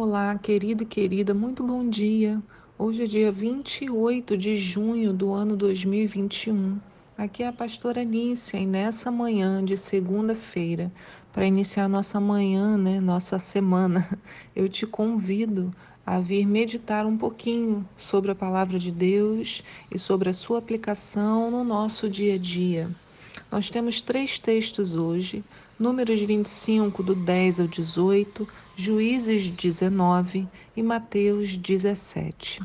Olá, querido e querida, muito bom dia. Hoje é dia 28 de junho do ano 2021. Aqui é a pastora Nícia e nessa manhã de segunda-feira, para iniciar nossa manhã, né, nossa semana, eu te convido a vir meditar um pouquinho sobre a palavra de Deus e sobre a sua aplicação no nosso dia a dia. Nós temos três textos hoje: Números 25, do 10 ao 18, Juízes 19 e Mateus 17.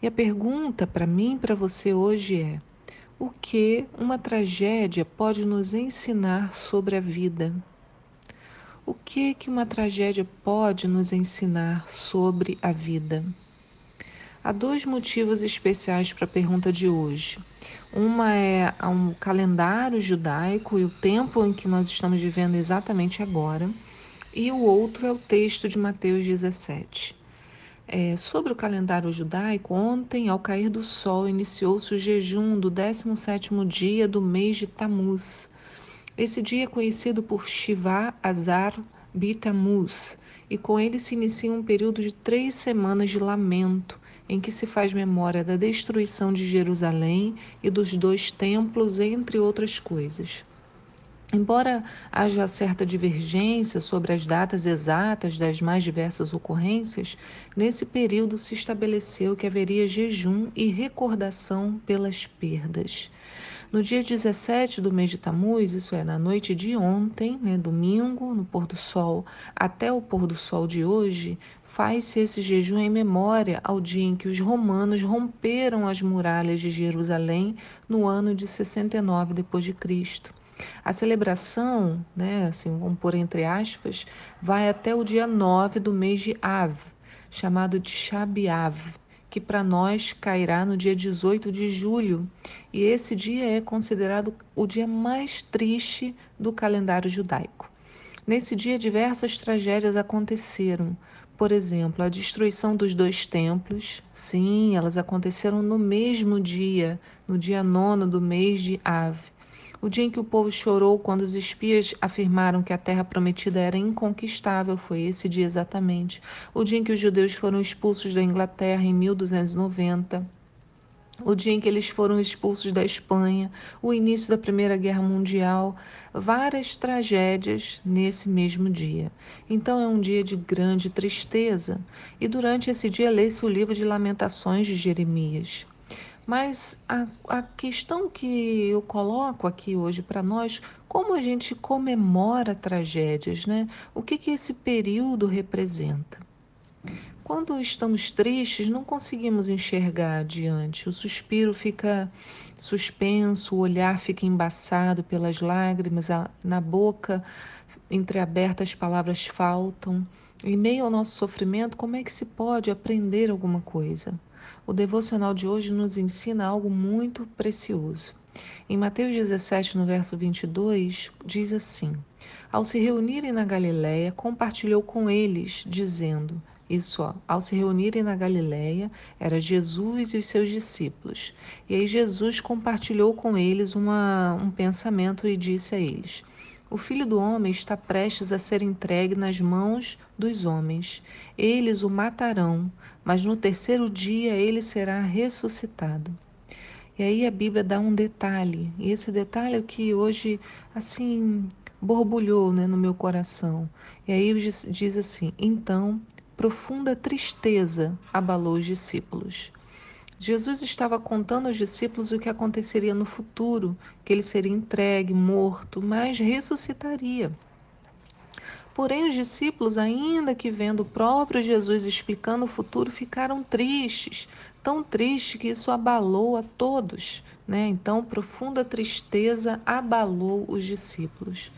E a pergunta para mim e para você hoje é: o que uma tragédia pode nos ensinar sobre a vida? O que que uma tragédia pode nos ensinar sobre a vida? Há dois motivos especiais para a pergunta de hoje. Uma é um calendário judaico e o tempo em que nós estamos vivendo exatamente agora, e o outro é o texto de Mateus 17. É, sobre o calendário judaico, ontem, ao cair do sol, iniciou-se o jejum do 17º dia do mês de Tamuz. Esse dia é conhecido por Shiva Azar Bitamuz, e com ele se inicia um período de três semanas de lamento, em que se faz memória da destruição de Jerusalém e dos dois templos, entre outras coisas. Embora haja certa divergência sobre as datas exatas das mais diversas ocorrências, nesse período se estabeleceu que haveria jejum e recordação pelas perdas. No dia 17 do mês de Tamuz, isso é, na noite de ontem, né, domingo, no pôr do sol, até o pôr do sol de hoje, faz-se esse jejum em memória ao dia em que os romanos romperam as muralhas de Jerusalém no ano de 69 depois de Cristo. A celebração, né, assim, vamos pôr entre aspas, vai até o dia 9 do mês de Av, chamado de Shabiav, que para nós cairá no dia 18 de julho, e esse dia é considerado o dia mais triste do calendário judaico. Nesse dia, diversas tragédias aconteceram. Por exemplo, a destruição dos dois templos. Sim, elas aconteceram no mesmo dia, no dia nono do mês de Av. O dia em que o povo chorou quando os espias afirmaram que a terra prometida era inconquistável foi esse dia exatamente. O dia em que os judeus foram expulsos da Inglaterra em 1290 o dia em que eles foram expulsos da Espanha, o início da Primeira Guerra Mundial, várias tragédias nesse mesmo dia. Então é um dia de grande tristeza, e durante esse dia lê-se o livro de Lamentações de Jeremias. Mas a, a questão que eu coloco aqui hoje para nós, como a gente comemora tragédias, né? O que, que esse período representa? Quando estamos tristes, não conseguimos enxergar adiante. O suspiro fica suspenso, o olhar fica embaçado pelas lágrimas, na boca entreaberta as palavras faltam. Em meio ao nosso sofrimento, como é que se pode aprender alguma coisa? O devocional de hoje nos ensina algo muito precioso. Em Mateus 17, no verso 22, diz assim: Ao se reunirem na Galiléia, compartilhou com eles, dizendo: isso, ó, ao se reunirem na Galiléia, era Jesus e os seus discípulos. E aí Jesus compartilhou com eles uma, um pensamento e disse a eles: o filho do homem está prestes a ser entregue nas mãos dos homens. Eles o matarão, mas no terceiro dia ele será ressuscitado. E aí a Bíblia dá um detalhe, e esse detalhe é o que hoje, assim, borbulhou né, no meu coração. E aí diz assim: então, profunda tristeza abalou os discípulos. Jesus estava contando aos discípulos o que aconteceria no futuro, que ele seria entregue, morto, mas ressuscitaria. Porém, os discípulos, ainda que vendo o próprio Jesus explicando o futuro, ficaram tristes, tão tristes que isso abalou a todos. Né? Então, profunda tristeza abalou os discípulos.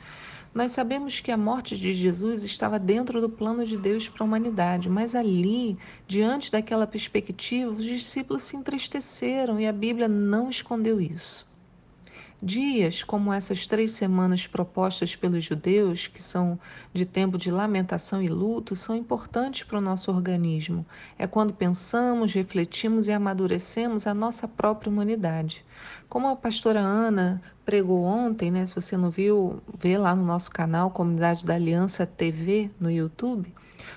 Nós sabemos que a morte de Jesus estava dentro do plano de Deus para a humanidade, mas ali, diante daquela perspectiva, os discípulos se entristeceram e a Bíblia não escondeu isso. Dias como essas três semanas propostas pelos judeus, que são de tempo de lamentação e luto, são importantes para o nosso organismo. É quando pensamos, refletimos e amadurecemos a nossa própria humanidade. Como a pastora Ana pregou ontem, né? Se você não viu, vê lá no nosso canal Comunidade da Aliança TV no YouTube.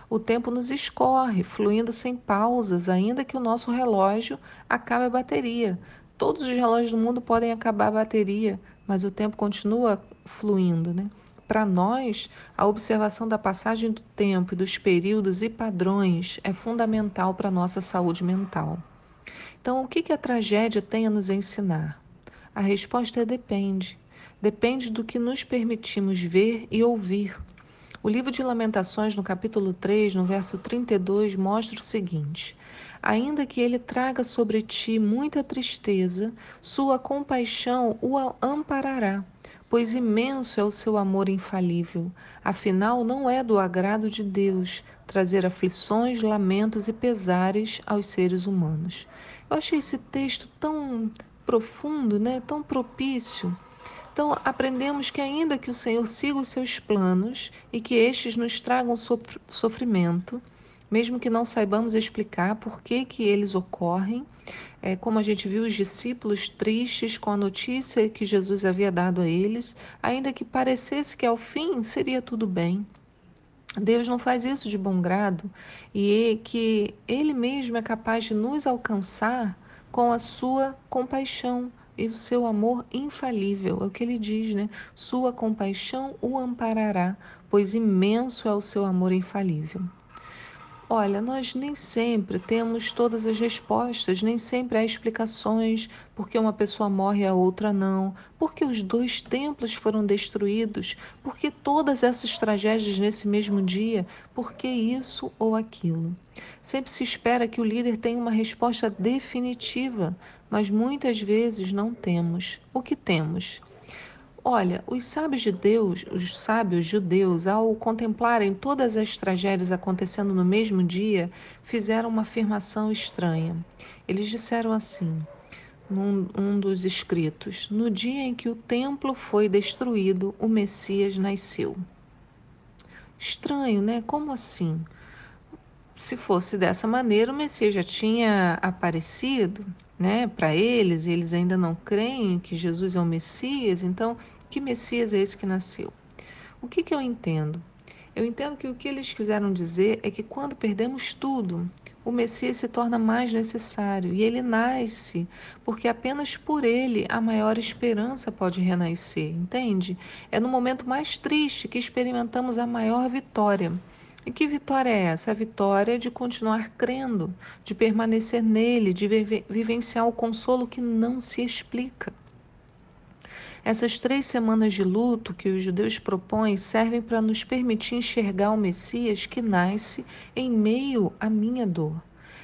O tempo nos escorre, fluindo sem pausas, ainda que o nosso relógio acabe a bateria. Todos os relógios do mundo podem acabar a bateria, mas o tempo continua fluindo, né? Para nós, a observação da passagem do tempo e dos períodos e padrões é fundamental para a nossa saúde mental. Então, o que, que a tragédia tem a nos ensinar? A resposta é depende. Depende do que nos permitimos ver e ouvir. O livro de Lamentações, no capítulo 3, no verso 32, mostra o seguinte: Ainda que ele traga sobre ti muita tristeza, sua compaixão o amparará, pois imenso é o seu amor infalível. Afinal, não é do agrado de Deus trazer aflições, lamentos e pesares aos seres humanos. Eu achei esse texto tão profundo, né? tão propício. Então, aprendemos que, ainda que o Senhor siga os seus planos e que estes nos tragam sofrimento, mesmo que não saibamos explicar por que, que eles ocorrem, é, como a gente viu os discípulos tristes com a notícia que Jesus havia dado a eles, ainda que parecesse que ao fim seria tudo bem. Deus não faz isso de bom grado e que Ele mesmo é capaz de nos alcançar com a sua compaixão e o seu amor infalível. É o que ele diz, né? Sua compaixão o amparará, pois imenso é o seu amor infalível. Olha, nós nem sempre temos todas as respostas, nem sempre há explicações porque uma pessoa morre e a outra não, porque os dois templos foram destruídos, porque todas essas tragédias nesse mesmo dia, porque isso ou aquilo. Sempre se espera que o líder tenha uma resposta definitiva, mas muitas vezes não temos. O que temos? Olha, os sábios de Deus, os sábios judeus, ao contemplarem todas as tragédias acontecendo no mesmo dia, fizeram uma afirmação estranha. Eles disseram assim, num um dos escritos: No dia em que o templo foi destruído, o Messias nasceu. Estranho, né? Como assim? Se fosse dessa maneira, o Messias já tinha aparecido, né, para eles, eles ainda não creem que Jesus é o Messias, então que Messias é esse que nasceu? O que, que eu entendo? Eu entendo que o que eles quiseram dizer é que quando perdemos tudo, o Messias se torna mais necessário e ele nasce, porque apenas por ele a maior esperança pode renascer, entende? É no momento mais triste que experimentamos a maior vitória. E que vitória é essa? A vitória de continuar crendo, de permanecer nele, de vivenciar o consolo que não se explica. Essas três semanas de luto que os judeus propõem servem para nos permitir enxergar o Messias que nasce em meio à minha dor.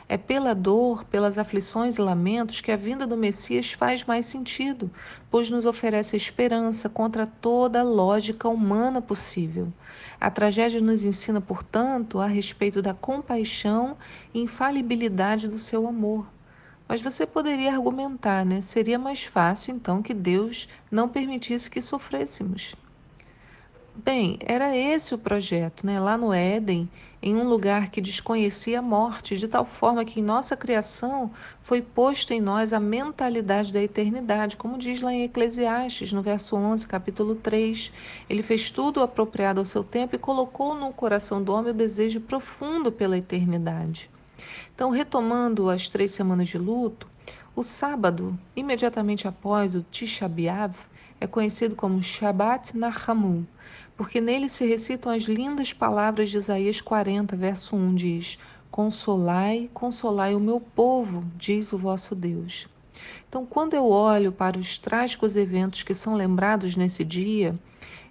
É pela dor, pelas aflições e lamentos que a vinda do Messias faz mais sentido, pois nos oferece esperança contra toda a lógica humana possível. A tragédia nos ensina, portanto, a respeito da compaixão e infalibilidade do seu amor. Mas você poderia argumentar, né? Seria mais fácil então que Deus não permitisse que sofrêssemos. Bem, era esse o projeto, né? Lá no Éden, em um lugar que desconhecia a morte, de tal forma que em nossa criação foi posto em nós a mentalidade da eternidade, como diz lá em Eclesiastes, no verso 11, capítulo 3. Ele fez tudo apropriado ao seu tempo e colocou no coração do homem o desejo profundo pela eternidade. Então, retomando as três semanas de luto, o sábado, imediatamente após o Tisha B'Av, é conhecido como Shabbat Nahamu, porque nele se recitam as lindas palavras de Isaías 40, verso 1, diz: Consolai, consolai o meu povo, diz o vosso Deus. Então, quando eu olho para os trágicos eventos que são lembrados nesse dia,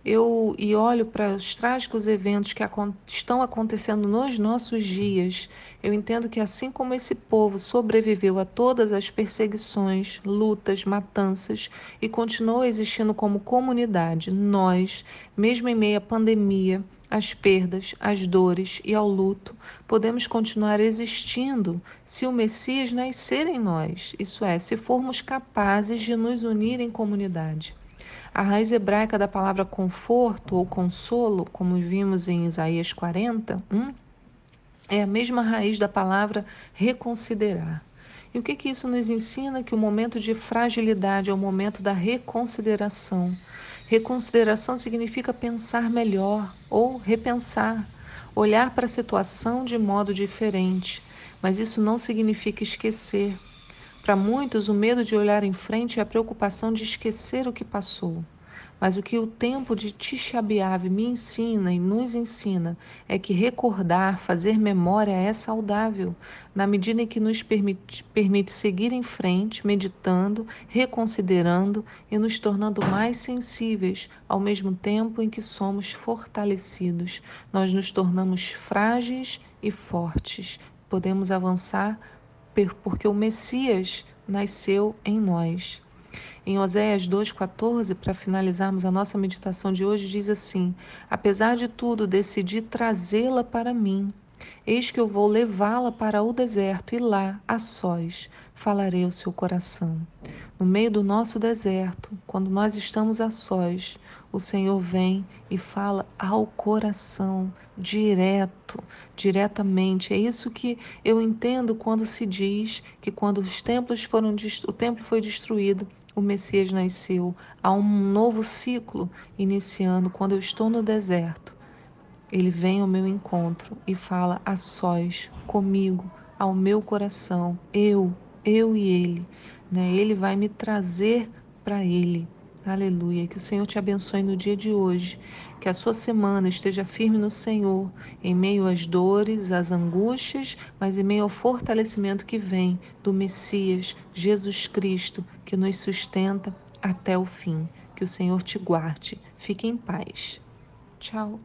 eu e olho para os trágicos eventos que estão acontecendo nos nossos dias, eu entendo que assim como esse povo sobreviveu a todas as perseguições, lutas, matanças e continuou existindo como comunidade, nós, mesmo em meio à pandemia, às perdas, às dores e ao luto, podemos continuar existindo se o Messias nascer em nós, isso é, se formos capazes de nos unir em comunidade. A raiz hebraica da palavra conforto ou consolo, como vimos em Isaías 40, 1, é a mesma raiz da palavra reconsiderar. E o que, que isso nos ensina? Que o momento de fragilidade é o momento da reconsideração. Reconsideração significa pensar melhor ou repensar, olhar para a situação de modo diferente, mas isso não significa esquecer. Para muitos, o medo de olhar em frente é a preocupação de esquecer o que passou. Mas o que o tempo de Tisha B'Av me ensina e nos ensina é que recordar, fazer memória é saudável, na medida em que nos permite, permite seguir em frente, meditando, reconsiderando e nos tornando mais sensíveis, ao mesmo tempo em que somos fortalecidos. Nós nos tornamos frágeis e fortes. Podemos avançar porque o Messias nasceu em nós. Em Oséias 2,14, para finalizarmos a nossa meditação de hoje, diz assim: Apesar de tudo, decidi trazê-la para mim. Eis que eu vou levá-la para o deserto e lá, a sós, falarei ao seu coração. No meio do nosso deserto, quando nós estamos a sós, o Senhor vem e fala ao coração, direto, diretamente. É isso que eu entendo quando se diz que quando os templos foram o templo foi destruído, o Messias nasceu, há um novo ciclo iniciando quando eu estou no deserto. Ele vem ao meu encontro e fala a sós, comigo, ao meu coração, eu, eu e ele. Né? Ele vai me trazer para ele. Aleluia. Que o Senhor te abençoe no dia de hoje. Que a sua semana esteja firme no Senhor, em meio às dores, às angústias, mas em meio ao fortalecimento que vem do Messias, Jesus Cristo, que nos sustenta até o fim. Que o Senhor te guarde. Fique em paz. Tchau.